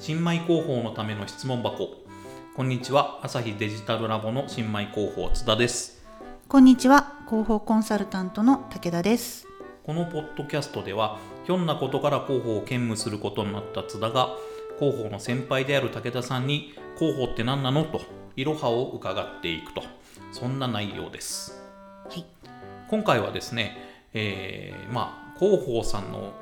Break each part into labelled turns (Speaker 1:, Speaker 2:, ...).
Speaker 1: 新米広報のための質問箱。こんにちは。朝日デジタルラボの新米広報津田です。
Speaker 2: こんにちは。広報コンサルタントの武田です。
Speaker 1: このポッドキャストではひょんなことから広報を兼務することになった津田が広報の先輩である武田さんに広報って何なの？といろはを伺っていくと。そんな内容です、
Speaker 2: はい。
Speaker 1: 今回はですね、えーまあ広報さんの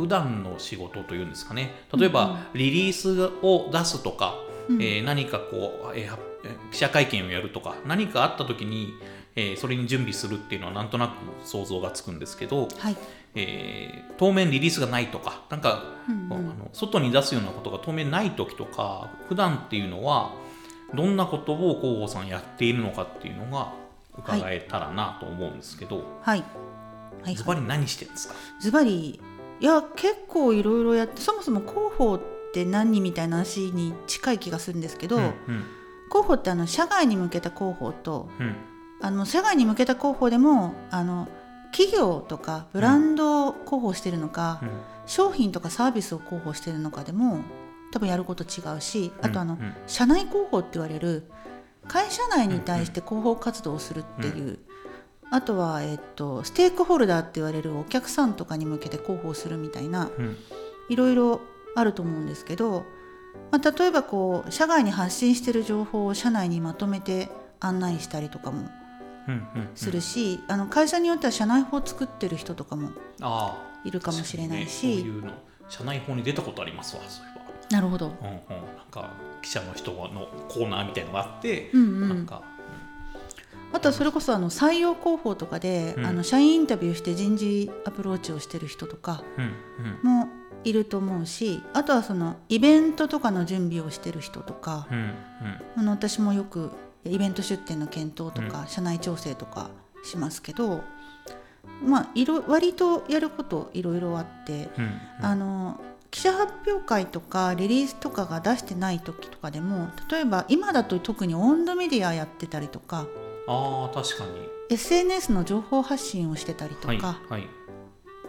Speaker 1: 普段の仕事というんですかね。例えばリリースを出すとか、
Speaker 2: うん。
Speaker 1: えー何かこう、えー記者会見をやるとか何かあった時に、えーそれに準備するっていうのはなんとなく想像がつくんですけど、
Speaker 2: はい。
Speaker 1: えー当面リリースがないとかなんか、
Speaker 2: うんうん。
Speaker 1: あの外に出すようなことが当面ない時とか普段っていうのはどんなことを広報さんやっているのかっていうのが伺えたらなと思うんですけど、
Speaker 2: はい。はい。
Speaker 1: ズバリ何してるんですか、
Speaker 2: ズバリいや結構いろいろやってそもそも広報って何みたいな話に近い気がするんですけど、
Speaker 1: うんうん。
Speaker 2: 広報ってあの社外に向けた広報と
Speaker 1: うん。
Speaker 2: あの社外に向けた広報でもあの企業とかブランドを広報してるのか、
Speaker 1: うん。
Speaker 2: 商品とかサービスを広報してるのかでも多分やること違うしあとあの、
Speaker 1: うんうん。
Speaker 2: 社内広報って言われる会社内に対して広報活動をするっていう、あとは、えっと、ステークホルダーって言われるお客さんとかに向けて広報するみたいな
Speaker 1: うん。
Speaker 2: いろいろあると思うんですけど、まあ、例えばこう社外に発信してる情報を社内にまとめて案内したりとかも
Speaker 1: うんうんうん。
Speaker 2: するし、あの会社によっては社内法を作ってる人とかもいるかもしれない
Speaker 1: 確
Speaker 2: し、
Speaker 1: ねそういうの社内法に出たことありますわそういえば。
Speaker 2: なるほど。
Speaker 1: うんうん、なんか記者の人のコーナーみたいのがあって、
Speaker 2: うんうん、
Speaker 1: なんか、
Speaker 2: あとはそれこそあの採用広報とかで、
Speaker 1: うん。
Speaker 2: あの社員インタビューして人事アプローチをしてる人とかもいると思うしあとはそのイベントとかの準備をしてる人とか、
Speaker 1: うんうん。
Speaker 2: あの私もよくイベント出店の検討とか、社内調整とかしますけど、まあ、いろ割とやることいろいろあって、
Speaker 1: うん。
Speaker 2: あの記者発表会とかリリースとかが出してない時とかでも例えば今だと特にオンドメディアやってたりとか
Speaker 1: ああ確かに。
Speaker 2: SNS の情報発信をしてたりとか、
Speaker 1: はいはい、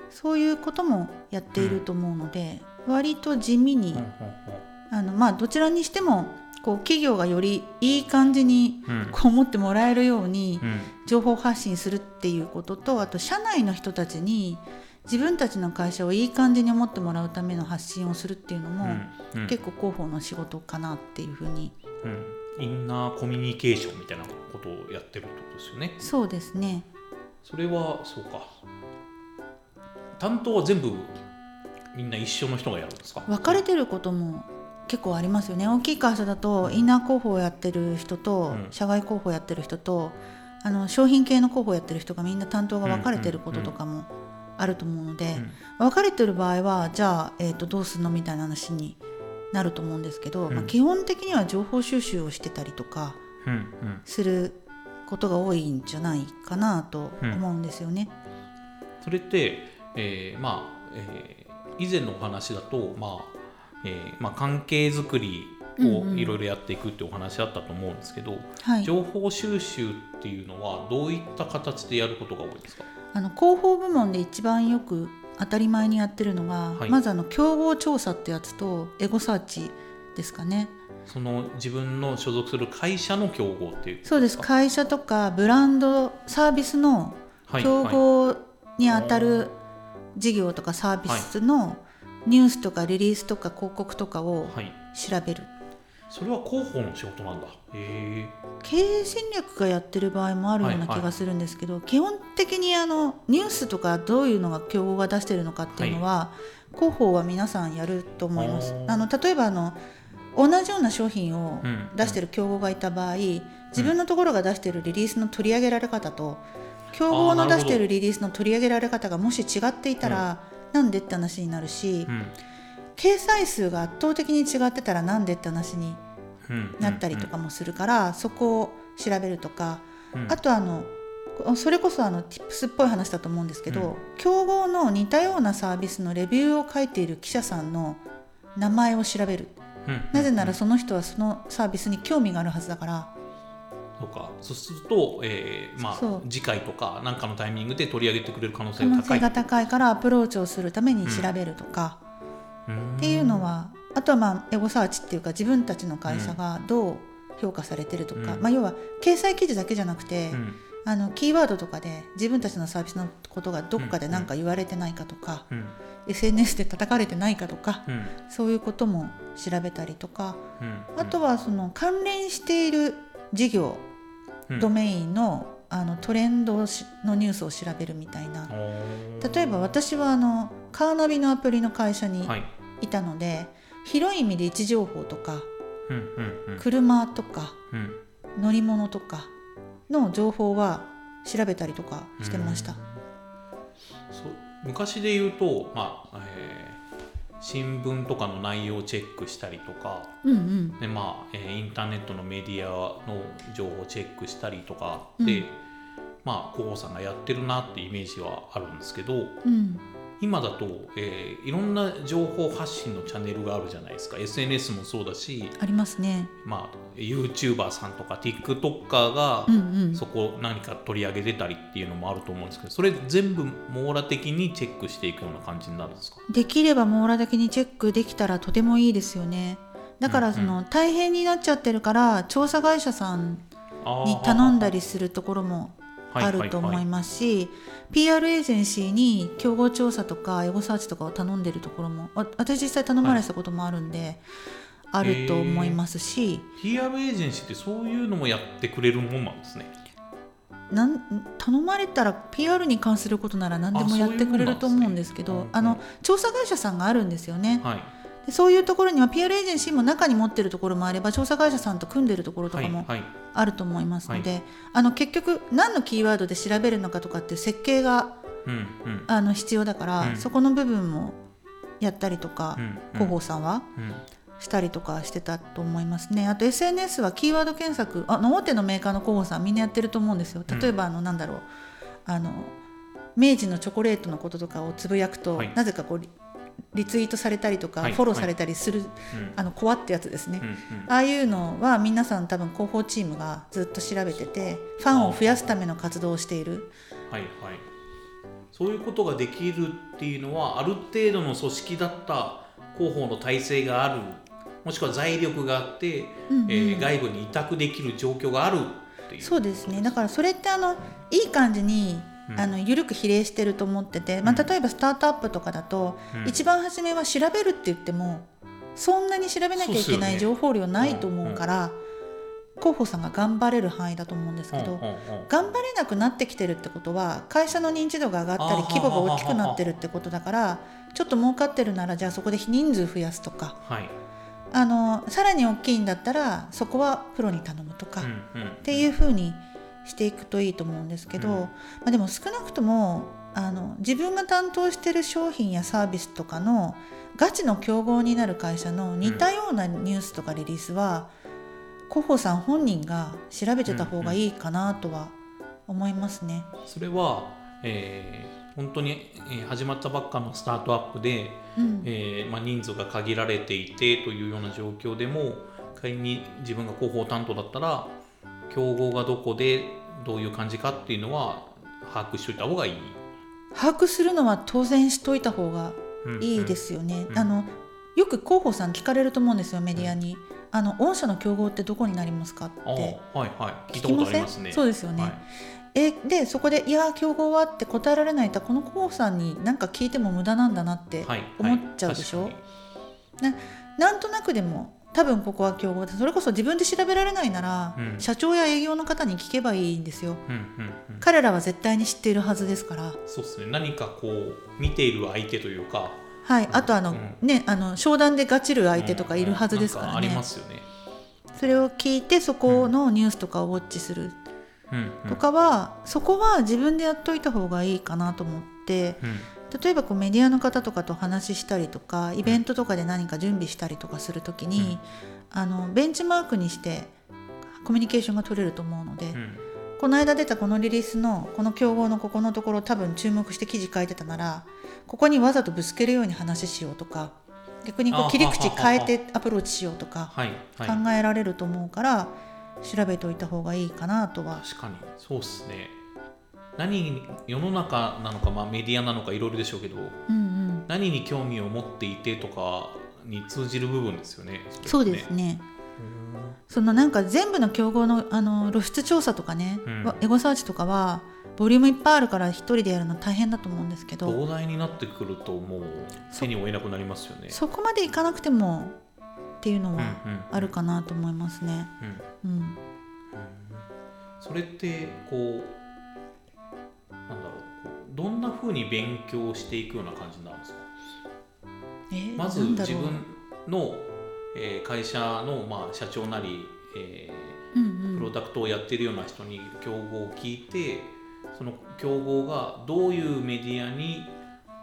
Speaker 2: そういうこともやっていると思うので、割と地味に、あのまあどちらにしてもこう企業がよりいい感じにこう思ってもらえるように
Speaker 1: うん。
Speaker 2: 情報発信するっていうこととあと社内の人たちに自分たちの会社をいい感じに思ってもらうための発信をするっていうのも、
Speaker 1: うん。
Speaker 2: 結構広報の仕事かなっていうふうに。
Speaker 1: うん、インナーコミュニケーションみたいなこと？をやってるってことですよね。
Speaker 2: そうですね。
Speaker 1: それはそうか。担当は全部みんな一緒の人がやるんですか？
Speaker 2: 分かれてることも結構ありますよね。大きい会社だとインナー広報やってる人と、
Speaker 1: うん。
Speaker 2: 社外広報やってる人とあの商品系の広報やってる人がみんな担当が分かれてることとかもあると思うので、分かれてる場合はじゃあ、えー、とどうするの？みたいな話になると思うんですけど、
Speaker 1: うん。
Speaker 2: まあ、基本的には情報収集をしてたりとかすることが多いんじゃないかなと思うんですよね。
Speaker 1: それって、えーまあ、えー以前のお話だと、まあえーまあ、関係づくりを
Speaker 2: うんうん。
Speaker 1: いろいろやっていくっていうお話だったと思うんですけど、
Speaker 2: はい、
Speaker 1: 情報収集っていうのはどういった形でやることが多いですか？
Speaker 2: あの広報部門で一番よく当たり前にやってるのが、
Speaker 1: はい。
Speaker 2: まずあの競合調査ってやつとエゴサーチですかね
Speaker 1: その自分の所属する会社の競合っていう
Speaker 2: そうです。会社とかブランドサービスの
Speaker 1: はい
Speaker 2: 競
Speaker 1: はい
Speaker 2: 合に当たる事業とかサービスのニュースとかリリースとか広告とかを
Speaker 1: はい、
Speaker 2: 調べる。
Speaker 1: それは広報の仕事なんだ。へえ。
Speaker 2: 経営戦略がやってる場合もあるような
Speaker 1: はいはい
Speaker 2: 気がするんですけど、基本的にあのニュースとかどういうのが競合が出してるのかっていうのは、広報は皆さんやると思います。あの例えばあの同じような商品を
Speaker 1: うん。
Speaker 2: 出してる競合がいた場合、自分のところが出してるリリースの取り上げられ方と競合の出してるリリースの取り上げられ方がもし違っていたら、なんでって話になるし、
Speaker 1: うん。
Speaker 2: 掲載数が圧倒的に違ってたらなんでって話に
Speaker 1: うん。
Speaker 2: なったりとかもするから、そこを調べるとか、
Speaker 1: うん。
Speaker 2: あとあのそれこそあの Tips っぽい話だと思うんですけど、競合の似たようなサービスのレビューを書いている記者さんの名前を調べる。
Speaker 1: うん
Speaker 2: なぜならその人はそのサービスに興味があるはずだから。
Speaker 1: そうか。そうすると、えーまあ次回とか何かのタイミングで取り上げてくれる可能性
Speaker 2: 可能
Speaker 1: が高い。
Speaker 2: 性が高いからアプローチをするために調べるとか、っていうのはあとはまあエゴサーチっていうか自分たちの会社がどう評価されてるとか、
Speaker 1: うん。
Speaker 2: まあ、要は掲載記事だけじゃなくて、
Speaker 1: うん
Speaker 2: あのキーワードとかで自分たちのサービスのことがどっかで何か言われてないかとか、
Speaker 1: うん。
Speaker 2: SNS で叩かれてないかとか、
Speaker 1: うん。
Speaker 2: そういうことも調べたりとか
Speaker 1: うん。
Speaker 2: あとはその関連している事業、
Speaker 1: うん。
Speaker 2: ドメインのあのトレンドのニュースを調べるみたいな。例えば私はあのカーナビのアプリの会社に
Speaker 1: はい。
Speaker 2: いたので、広い意味で位置情報とか
Speaker 1: うんうんうん。
Speaker 2: 車とか
Speaker 1: うん。
Speaker 2: 乗り物とかの情報は調べたりとかしてました。
Speaker 1: 昔で言うと、まあえー新聞とかの内容をチェックしたりとか
Speaker 2: うんうん。
Speaker 1: で、まあえーインターネットのメディアの情報をチェックしたりとかで、
Speaker 2: うん。
Speaker 1: まあ広報さんがやってるなってイメージはあるんですけど
Speaker 2: うん
Speaker 1: 今だと、えーいろんな情報発信のチャンネルがあるじゃないですか。SNS もそうだし、
Speaker 2: ありますね。
Speaker 1: まあ、YouTuber さんとか TikToker が
Speaker 2: うんうん。
Speaker 1: そこ何か取り上げてたりっていうのもあると思うんですけどそれ全部網羅的にチェックしていくような感じになるんですか？
Speaker 2: できれば網羅的にチェックできたらとてもいいですよね。だからその、大変になっちゃってるから調査会社さんに頼んだりするところもあると思いますし、PR エージェンシーに競合調査とかエゴサーチとかを頼んでるところもわ私実際頼まれたこともあるんで、あると思いますし、
Speaker 1: PR エージェンシーってそういうのもやってくれるもんなんですね。
Speaker 2: なん頼まれたら PR に関することなら何でもやってくれると思うんですけど
Speaker 1: あ
Speaker 2: の調査会社さんがあるんですよね。
Speaker 1: はい
Speaker 2: でそういうところには PR エージェンシーも中に持ってるところもあれば調査会社さんと組んでるところとかも
Speaker 1: はいはい。
Speaker 2: あると思いますので、あの結局何のキーワードで調べるのかとかっていう設計が
Speaker 1: うんうん。
Speaker 2: あの必要だから、
Speaker 1: うん。
Speaker 2: そこの部分もやったりとか、
Speaker 1: うん
Speaker 2: 広報さんは
Speaker 1: うん。
Speaker 2: したりとかしてたと思いますね。あと SNS はキーワード検索あの大手のメーカーの広報さんみんなやってると思うんですよ。例えばあの、なんだろうあの明治のチョコレートのこととかをつぶやくと、
Speaker 1: はい。
Speaker 2: なぜかこうリリツイートされたりとか、
Speaker 1: はい
Speaker 2: フォローされたりする、
Speaker 1: うん。
Speaker 2: あのコアってやつですね、ああいうのは皆さん多分広報チームがずっと調べててファンを増やすための活動をしている。
Speaker 1: はいはい。そういうことができるっていうのはある程度の組織だった広報の体制がある。もしくは財力があって、
Speaker 2: うんうん。
Speaker 1: えー外部に委託できる状況があるっていう。
Speaker 2: そうですね。だからそれってあのいい感じに、
Speaker 1: うん
Speaker 2: あの緩く比例してると思ってて、まあ、
Speaker 1: うん。
Speaker 2: 例えばスタートアップとかだと、
Speaker 1: うん。
Speaker 2: 一番初めは調べるって言ってもそんなに調べなきゃいけない情報量ないと思うから、広報さんが頑張れる範囲だと思うんですけど、
Speaker 1: うんうんうん。
Speaker 2: 頑張れなくなってきてるってことは会社の認知度が上がったり規模が大きくなってるってことだからちょっと儲かってるならじゃあそこで人数増やすとか。
Speaker 1: はい。
Speaker 2: あのさらに大きいんだったらそこはプロに頼むとか、
Speaker 1: うんうん
Speaker 2: っていう風にしていくといいと思うんですけど、
Speaker 1: うん。
Speaker 2: まあ、でも少なくともあの自分が担当してる商品やサービスとかのガチの競合になる会社の似たようなニュースとかリリースは、広報さん本人が調べてた方がいいかなとは思いますね。
Speaker 1: それは、えー本当に、えー始まったばっかのスタートアップで、
Speaker 2: うん。
Speaker 1: えーまあ、人数が限られていてというような状況でも仮に自分が広報担当だったら競合がどこでどういう感じかっていうのは把握しておいた方がいい。
Speaker 2: 把握するのは当然しといた方がいいですよね。
Speaker 1: うん
Speaker 2: あのよく広報さん聞かれると思うんですよメディアに。あの御社の競合ってどこになりますかっ
Speaker 1: あ
Speaker 2: て
Speaker 1: あはいはい聞
Speaker 2: きません
Speaker 1: ことありますね。
Speaker 2: そうですよね。
Speaker 1: はい
Speaker 2: えでそこで「いや競合は?」って答えられないとこの広報さんに何か聞いても無駄なんだなって
Speaker 1: はい
Speaker 2: 思っちゃうでしょ、
Speaker 1: はい
Speaker 2: なんとなくでも多分ここは競合でそれこそ自分で調べられないなら、
Speaker 1: うん。
Speaker 2: 社長や営業の方に聞けばいいんですよ。
Speaker 1: うんうんうん、
Speaker 2: 彼らは絶対に知っているはずですから。
Speaker 1: そうですね。何かこう見ている相手というか。
Speaker 2: はい。あとあの、
Speaker 1: うん。
Speaker 2: ねあの商談でガチる相手とかいるはずですから
Speaker 1: うん。なん。あり
Speaker 2: ね、
Speaker 1: ますよね。
Speaker 2: それを聞いてそこのニュースとかをウォッチする。とかは、そこは自分でやっといた方がいいかなと思って。
Speaker 1: うん
Speaker 2: 例えばこうメディアの方とかと話したりとかイベントとかで何か準備したりとかするときに、あのベンチマークにしてコミュニケーションが取れると思うので、
Speaker 1: うん。
Speaker 2: この間出たこのリリースのこの競合のここのところ多分注目して記事書いてたならここにわざとぶつけるように話しようとか逆にこ
Speaker 1: あ
Speaker 2: う切り口変えてアプローチしようとか考えられると思うから調べておいた方がいいかなとは。
Speaker 1: 確かに。そうっすね何に世の中なのか、まあ、メディアなのかいろいろでしょうけど
Speaker 2: うんうん。
Speaker 1: 何に興味を持っていてとかに通じる部分ですよね。
Speaker 2: そうですね。そのなんか全部の競合のあの露出調査とかね、うん、エゴサーチとかはボリュームいっぱいあるから一人でやるの大変だと思うんですけど
Speaker 1: 膨大になってくるともう手に負えなくなりますよね。
Speaker 2: そこまでいかなくてもっていうのはあるかなと思いますね。うん、うん。うん、
Speaker 1: それってこうどんなふうに勉強していくような感じになるんですか、えー、まず自分の、えー、会社の、まあ、社長なり、えー、うんうん、プロダクトをやってるような人に競合を聞いてその競合がどういうメディアに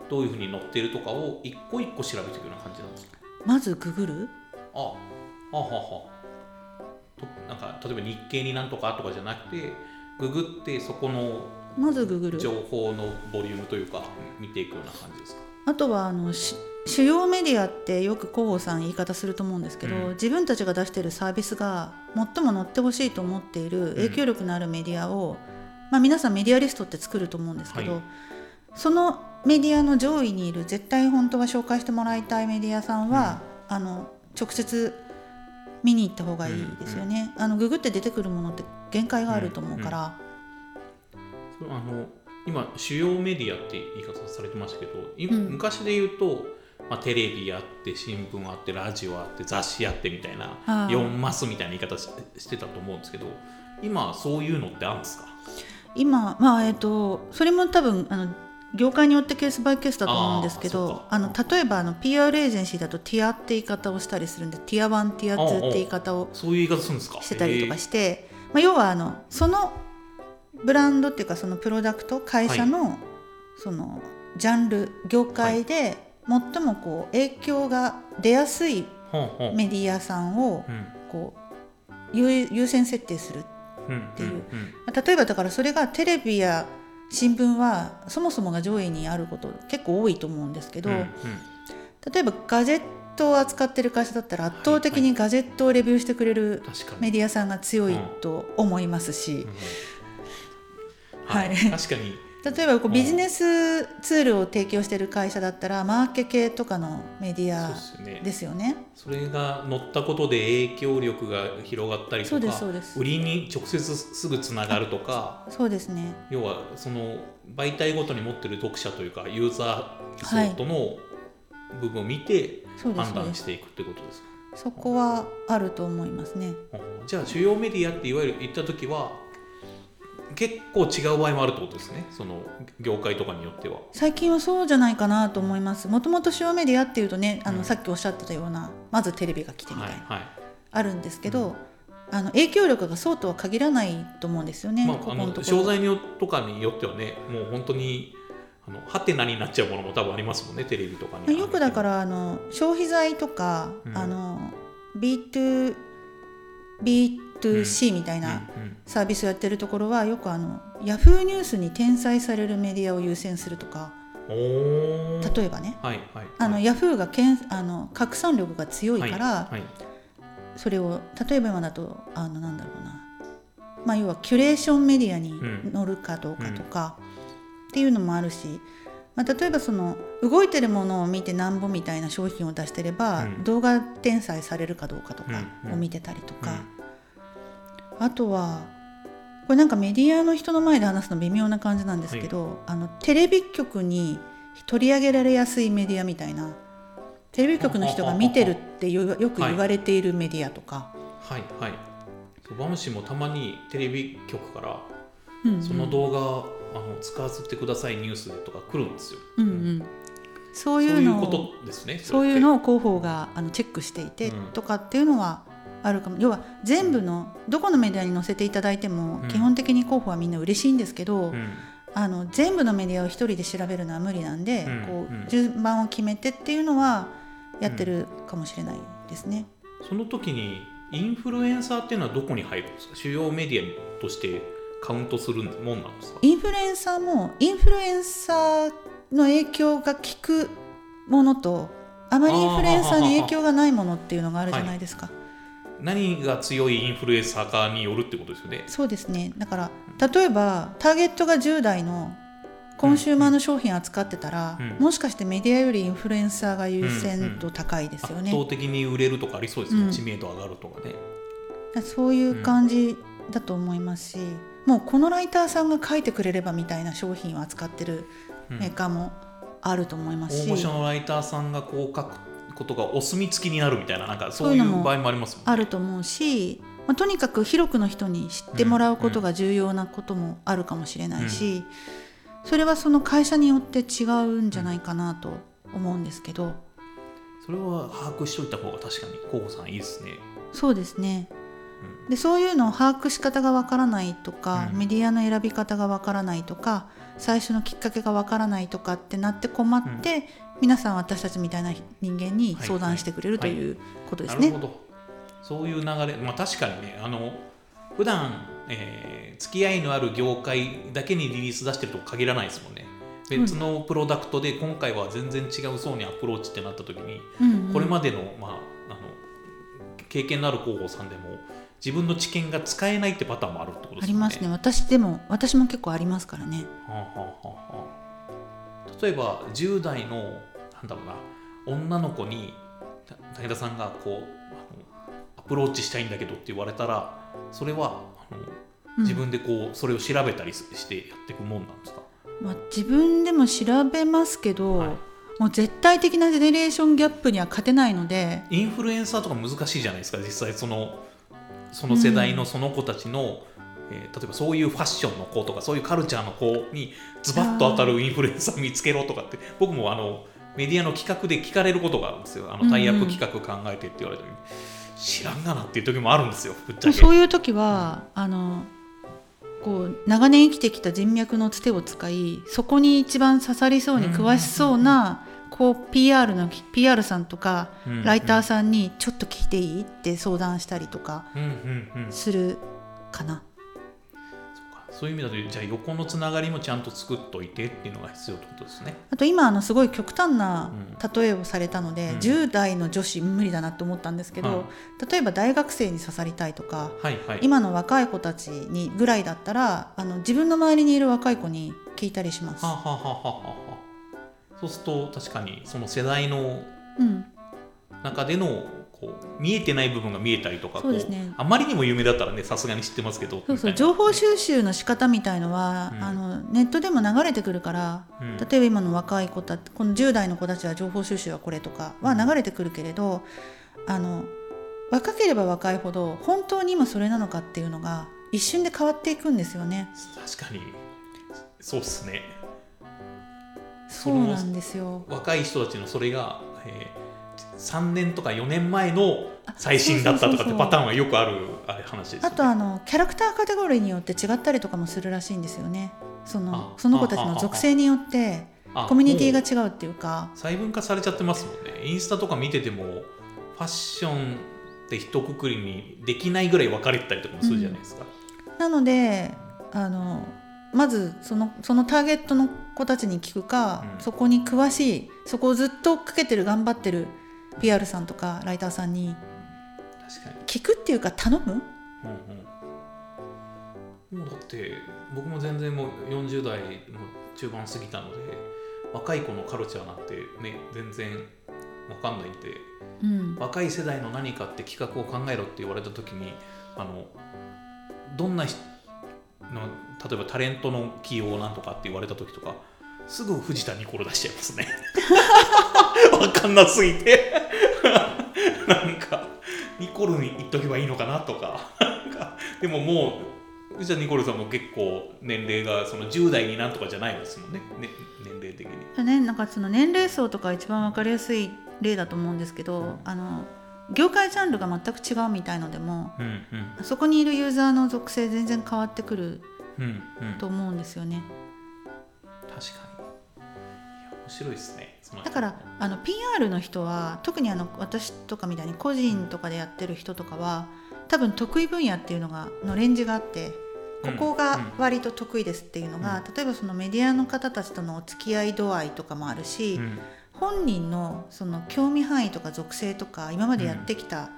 Speaker 1: どういうふうに載ってるとかを一個一個調べていくような感じなんですか？
Speaker 2: まずググる？
Speaker 1: ああはは。なんか例えば日経になんとかとかじゃなくてググってそこの
Speaker 2: まずググる。
Speaker 1: 情報のボリュームというか見ていくような感じですか？
Speaker 2: あとはあの主要メディアってよく広報さん言い方すると思うんですけど、うん、自分たちが出しているサービスが最も載ってほしいと思っている影響力のあるメディアを、うん、まあ、皆さんメディアリストって作ると思うんですけど、はい、そのメディアの上位にいる絶対本当は紹介してもらいたいメディアさんは、うん、あの直接見に行った方がいいですよね、あのググって出てくるものって限界があると思うから。
Speaker 1: あの今主要メディアって言い方されてましたけど、うん、昔で言うと、まあ、テレビあって新聞あってラジオあって雑誌あってみたいな4マスみたいな言い方してたと思うんですけど今そういうのってあるんですか？
Speaker 2: 今まあえっ、ー、とそれも多分あの業界によってケースバイケースだと思うんですけどあの例えばあの PR エージェンシーだとティアって言い方をしたりするんでティア1ティア2って言い方を
Speaker 1: そういう言い方するんですか？
Speaker 2: してたりとかして、まあ、要はあのそのブランドっていうかそのプロダクト会社のそのジャンル業界で最もこう影響が出やすいメディアさんをこう優先設定するっていう。例えばだからそれがテレビや新聞はそもそもが上位にあること結構多いと思うんですけど例えばガジェットを扱ってる会社だったら圧倒的にガジェットをレビューしてくれるメディアさんが強いと思いますし。
Speaker 1: はい、確かに。
Speaker 2: 例えばこうビジネスツールを提供している会社だったらマーケ系とかのメディアですよね。
Speaker 1: それが乗ったことで影響力が広がったりとか売りに直接すぐつながるとか
Speaker 2: そうですね。
Speaker 1: 要はその媒体ごとに持ってる読者というかユーザー層との部分を見て判断していくってことですか、
Speaker 2: はい、そこはあると思いますね。
Speaker 1: じゃあ主要メディアっていわゆる言った時は結構違う場合もあるってことですね。その業界とかによっては。
Speaker 2: 最近はそうじゃないかなと思います。もともと主要メディアっていうとねあの、うん、さっきおっしゃってたようなまずテレビが来てみたいな、はいはい、あるんですけど、うん、あの影響力がそうとは限らないと思うんですよね、まあ、こ
Speaker 1: この商材にとかによってはねもう本当にあのハテナになっちゃうものも多分ありますもんねテレビとか
Speaker 2: に。よくだからあの消費財とか、うん、あの B2B to C みたいなサービスをやってるところはよくあのヤフーニュースに転載されるメディアを優先するとか例えばね、はいはい、あのヤフーがけんあの拡散力が強いから、はいはい、それを例えば今だとあのなんだろうな、まあ、要はキュレーションメディアに乗るかどうかとか、っていうのもあるし、まあ、例えばその動いてるものを見てなんぼみたいな商品を出してれば、うん、動画転載されるかどうかとかを見てたりとか。うん。あとはこれなんかメディアの人の前で話すの微妙な感じなんですけど、はい、あのテレビ局に取り上げられやすいメディアみたいなテレビ局の人が見てるってよく言われているメディアとか。
Speaker 1: はい。はい、バムシもたまにテレビ局から、うんうん、その動画あの使わせてくださいニュースとか来るんですよ。うんうん、
Speaker 2: そういうのをそういうのを広報があのチェックしていてとかっていうのはあるかも。要は全部のどこのメディアに載せていただいても、基本的に候補はみんな嬉しいんですけど、あの全部のメディアを一人で調べるのは無理なんで、こう順番を決めてっていうのはやってるかもしれないですね。
Speaker 1: その時にインフルエンサーっていうのはどこに入るんですか？主要メディアとしてカウントするもんなんですか？
Speaker 2: インフルエンサーもインフルエンサーの影響が効くものとあまりインフルエンサーに影響がないものっていうのがあるじゃないですか。
Speaker 1: 何が強いインフルエンサーかによるってことですよね。
Speaker 2: そうですね。だから例えばターゲットが10代のコンシューマーの商品扱ってたら、
Speaker 1: うん。
Speaker 2: もしかしてメディアよりインフルエンサーが優先度高いですよね、
Speaker 1: 圧倒的に売れるとかありそうですね、
Speaker 2: うん。
Speaker 1: 知名度上がるとかね。
Speaker 2: そういう感じだと思いますし、もうこのライターさんが書いてくれればみたいな商品を扱ってる
Speaker 1: うん
Speaker 2: メーカーもあると思いますし、
Speaker 1: 大御所のライターさんがこう書くことがお墨付きになるみたいななんかそ
Speaker 2: そうういう
Speaker 1: 場合もありますもんね。
Speaker 2: あると思うし、まあ、とにかく広くの人に知ってもらうことが重要なこともあるかもしれないし、それはその会社によって違うんじゃないかなと思うんですけど。
Speaker 1: それは把握しといた方が確かに候補さんいいですね。
Speaker 2: そうですね。でそういうのを把握し方がわからないとか、
Speaker 1: うん。
Speaker 2: メディアの選び方がわからないとか最初のきっかけがわからないとかってなって困って、皆さん私たちみたいな人間に相談してくれると
Speaker 1: はい。
Speaker 2: いうことですね。
Speaker 1: なるほど。そういう流れ。まあ確かにねあの普段、えー付き合いのある業界だけにリリース出してると限らないですもんね。別のプロダクトで今回は全然違う層にアプローチってなった時に
Speaker 2: うんうん
Speaker 1: これまでの,、まあ、あの経験のある広報さんでも自分の知見が使えないってパターンもあるってことですよね。
Speaker 2: ありますね。私でも私も結構ありますからね。
Speaker 1: はあはあはあ。はあ例えば10代のなんだろうな。女の子にた武田さんがこうアプローチしたいんだけどって言われたらそれはあの
Speaker 2: うん。
Speaker 1: 自分でこうそれを調べたりしてやっていくもんなんですか、
Speaker 2: まあ、自分でも調べますけど、
Speaker 1: はい。
Speaker 2: もう絶対的なジェネレーションギャップには勝てないので。
Speaker 1: インフルエンサーとか難しいじゃないですか実際そのその世代のその子たちの、えー例えばそういうファッションの子とかそういうカルチャーの子にズバッと当たるインフルエンサー見つけろとかって 僕もあのメディアの企画で聞かれることがあるんですよ。あ
Speaker 2: うんうん。
Speaker 1: のタイアップ企画考えてって言われた時に、知らんがなっていう時もあるんですよ
Speaker 2: そういう時は、あのこう長年生きてきた人脈のつてを使いそこに一番刺さりそうに詳しそうな、こう PR の PR さんとか
Speaker 1: うん
Speaker 2: ライターさんにちょっと聞いていいって相談したりとかするかな。
Speaker 1: そうか。そういう意味だとじゃあ横のつながりもちゃんと作っといてっていうのが必要ってことですね。
Speaker 2: あと今あのすごい極端な
Speaker 1: う
Speaker 2: 例えをされたので、
Speaker 1: うん。
Speaker 2: 10代の女子無理だなと思ったんですけど、
Speaker 1: うん。
Speaker 2: 例えば大学生に刺さりたいとか
Speaker 1: はいはい。
Speaker 2: 今の若い子たちにぐらいだったらあの自分の周りにいる若い子に聞いたりします。
Speaker 1: はあ、はあはあはそうすると確かにその世代の
Speaker 2: うん、
Speaker 1: 中でのこう見えてない部分が見えたりとか
Speaker 2: そうですね。
Speaker 1: こうあまりにも有名だったらねさすがに知ってますけど
Speaker 2: そうそう情報収集の仕方みたいのは、
Speaker 1: うん。
Speaker 2: あのネットでも流れてくるから
Speaker 1: うん。
Speaker 2: 例えば今の若い子たこの10代の子たちは情報収集はこれとかは流れてくるけれどあの若ければ若いほど本当に今それなのかっていうのが一瞬で変わっていくんですよね。
Speaker 1: 確かにそうっすね
Speaker 2: そうなんですよ。
Speaker 1: 若い人たちのそれが、え3年とか4年前の
Speaker 2: あ
Speaker 1: 最新だったとかってパターンはよくあるあれ話ですよね。
Speaker 2: あとあのキャラクターカテゴリーによって違ったりとかもするらしいんですよね。その
Speaker 1: あ
Speaker 2: その子たちの属性によって
Speaker 1: あ
Speaker 2: コミュニティが違うっていうか。
Speaker 1: 細分化されちゃってますもんね。インスタとか見ててもファッションって一括りにできないぐらい分かれてたりとかもするじゃないですか、
Speaker 2: なのであのまずそのそのターゲットの子たちに聞くか、
Speaker 1: うん。
Speaker 2: そこに詳しいそこをずっとかけてる頑張ってる PR さんとかライターさんに聞くっていうか頼む？
Speaker 1: うんうん、もうだって僕も全然もう40代の中盤過ぎたので若い子のカルチャーなんてね全然わかんないんで
Speaker 2: うん。
Speaker 1: 若い世代の何かって企画を考えろって言われた時にあのどんな人の例えばタレントの起用なんとかって言われた時とかすぐ藤田ニコル出しちゃいますね。わかんなすぎて。なんかニコルに言っとけばいいのかなとか。でももう藤田ニコルさんも結構年齢がその10代になんとかじゃないですもんね。ね年齢的に。
Speaker 2: ね、なんかその年齢層とか一番わかりやすい例だと思うんですけどあの業界ジャンルが全く違うみたいのでも
Speaker 1: うんうん。
Speaker 2: そこにいるユーザーの属性全然変わってくる
Speaker 1: うんうん。
Speaker 2: と思うんですよね。
Speaker 1: 確かに。面白いですね。
Speaker 2: だからあの PR の人は特にあの私とかみたいに個人とかでやってる人とかは多分得意分野っていうのがのレンジがあってここが割と得意ですっていうのが、例えばそのメディアの方たちとのお付き合い度合いとかもあるし、
Speaker 1: うん。
Speaker 2: 本人のその興味範囲とか属性とか今までやってきた、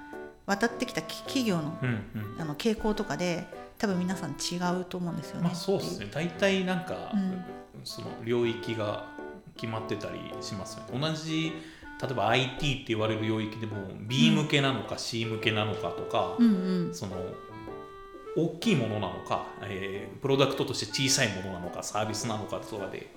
Speaker 2: 渡ってきたき企業の
Speaker 1: うんうん。
Speaker 2: あの傾向とかで多分皆さん違うと思うんですよね。
Speaker 1: まあそうですね。大体なんか、
Speaker 2: うん。
Speaker 1: その領域が決まってたりしますよね。同じ例えば IT って言われる領域でも B 向けなのか C 向けなのかとか、
Speaker 2: うんうん。
Speaker 1: その大きいものなのか、えープロダクトとして小さいものなのかサービスなのかとかで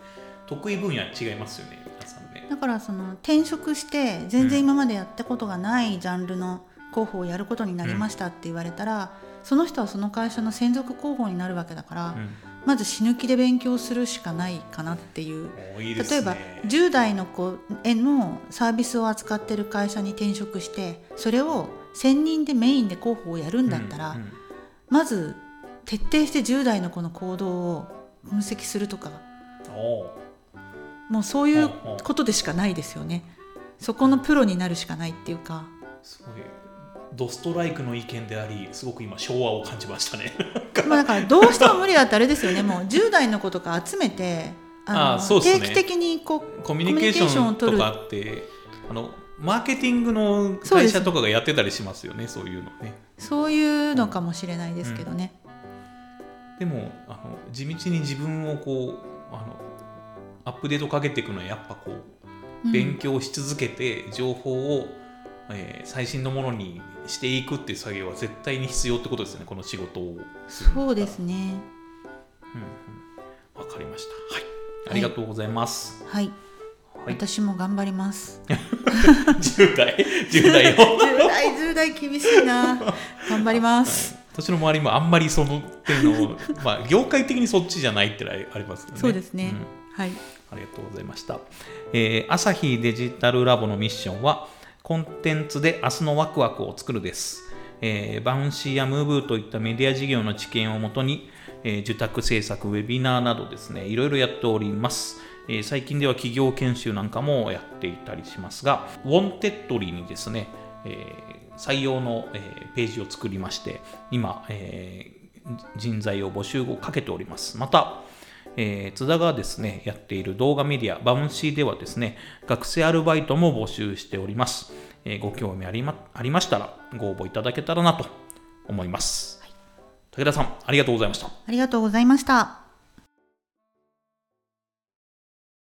Speaker 1: 得意分野違いますよね皆さんね。
Speaker 2: だからその転職して全然今までやったことがないジャンルの広報をやることになりましたって言われたら、その人はその会社の専属広報になるわけだから、
Speaker 1: うん。
Speaker 2: まず死ぬ気で勉強するしかないかなっていう。
Speaker 1: ね。
Speaker 2: 例えば10代の子へのサービスを扱ってる会社に転職してそれを専任でメインで広報をやるんだったら、
Speaker 1: うんうん。
Speaker 2: まず徹底して10代の子の行動を分析するとかもうそういう。ことでしかないですよね。そこのプロになるしかないっていうか。
Speaker 1: すごいドストライクの意見でありすごく今昭和を感じましたね。
Speaker 2: まあだからどうしても無理だってあれですよねもう10代の子とか集めてあの
Speaker 1: あそうっすね
Speaker 2: 定期的にこう
Speaker 1: コミュニケーションとかあってあのマーケティングの会社とかがやってたりしますよねそういうのね。
Speaker 2: そういうのかもしれないですけどね。
Speaker 1: でもあの地道に自分をこうあのアップデートかけていくのはやっぱこう
Speaker 2: うん
Speaker 1: 勉強し続けて情報を、えー最新のものにしていくっていう作業は絶対に必要ってことですよねこの仕事を
Speaker 2: そうですね。
Speaker 1: うんうんわかりましたはいありがとうございます、
Speaker 2: はい、
Speaker 1: はい、
Speaker 2: 私も頑張ります。
Speaker 1: 10代？10代を
Speaker 2: 10代10代厳しいな。頑張ります。
Speaker 1: 私の周りもあんまりその点の まあ業界的にそっちじゃないってありますよね
Speaker 2: そうですね。
Speaker 1: ん
Speaker 2: はい。
Speaker 1: ありがとうございました。えー、朝日デジタルラボのミッションは、コンテンツで明日のワクワクを作るです。えー bouncyやムーブーといったメディア事業の知見をもとに、えー受託制作、ウェビナーなどですね、いろいろやっております。えー最近では企業研修なんかもやっていたりしますが、ウォンテッドリーにですね、えー採用の、えページを作りまして、今、えー人材を募集をかけております。また、えー津田がですね、やっている動画メディア、 bouncyではですね、学生アルバイトも募集しております。えーご興味ありまありましたら、ご応募いただけたらなと思います。武田さん、ありがとうございました。
Speaker 2: ありがとうございました。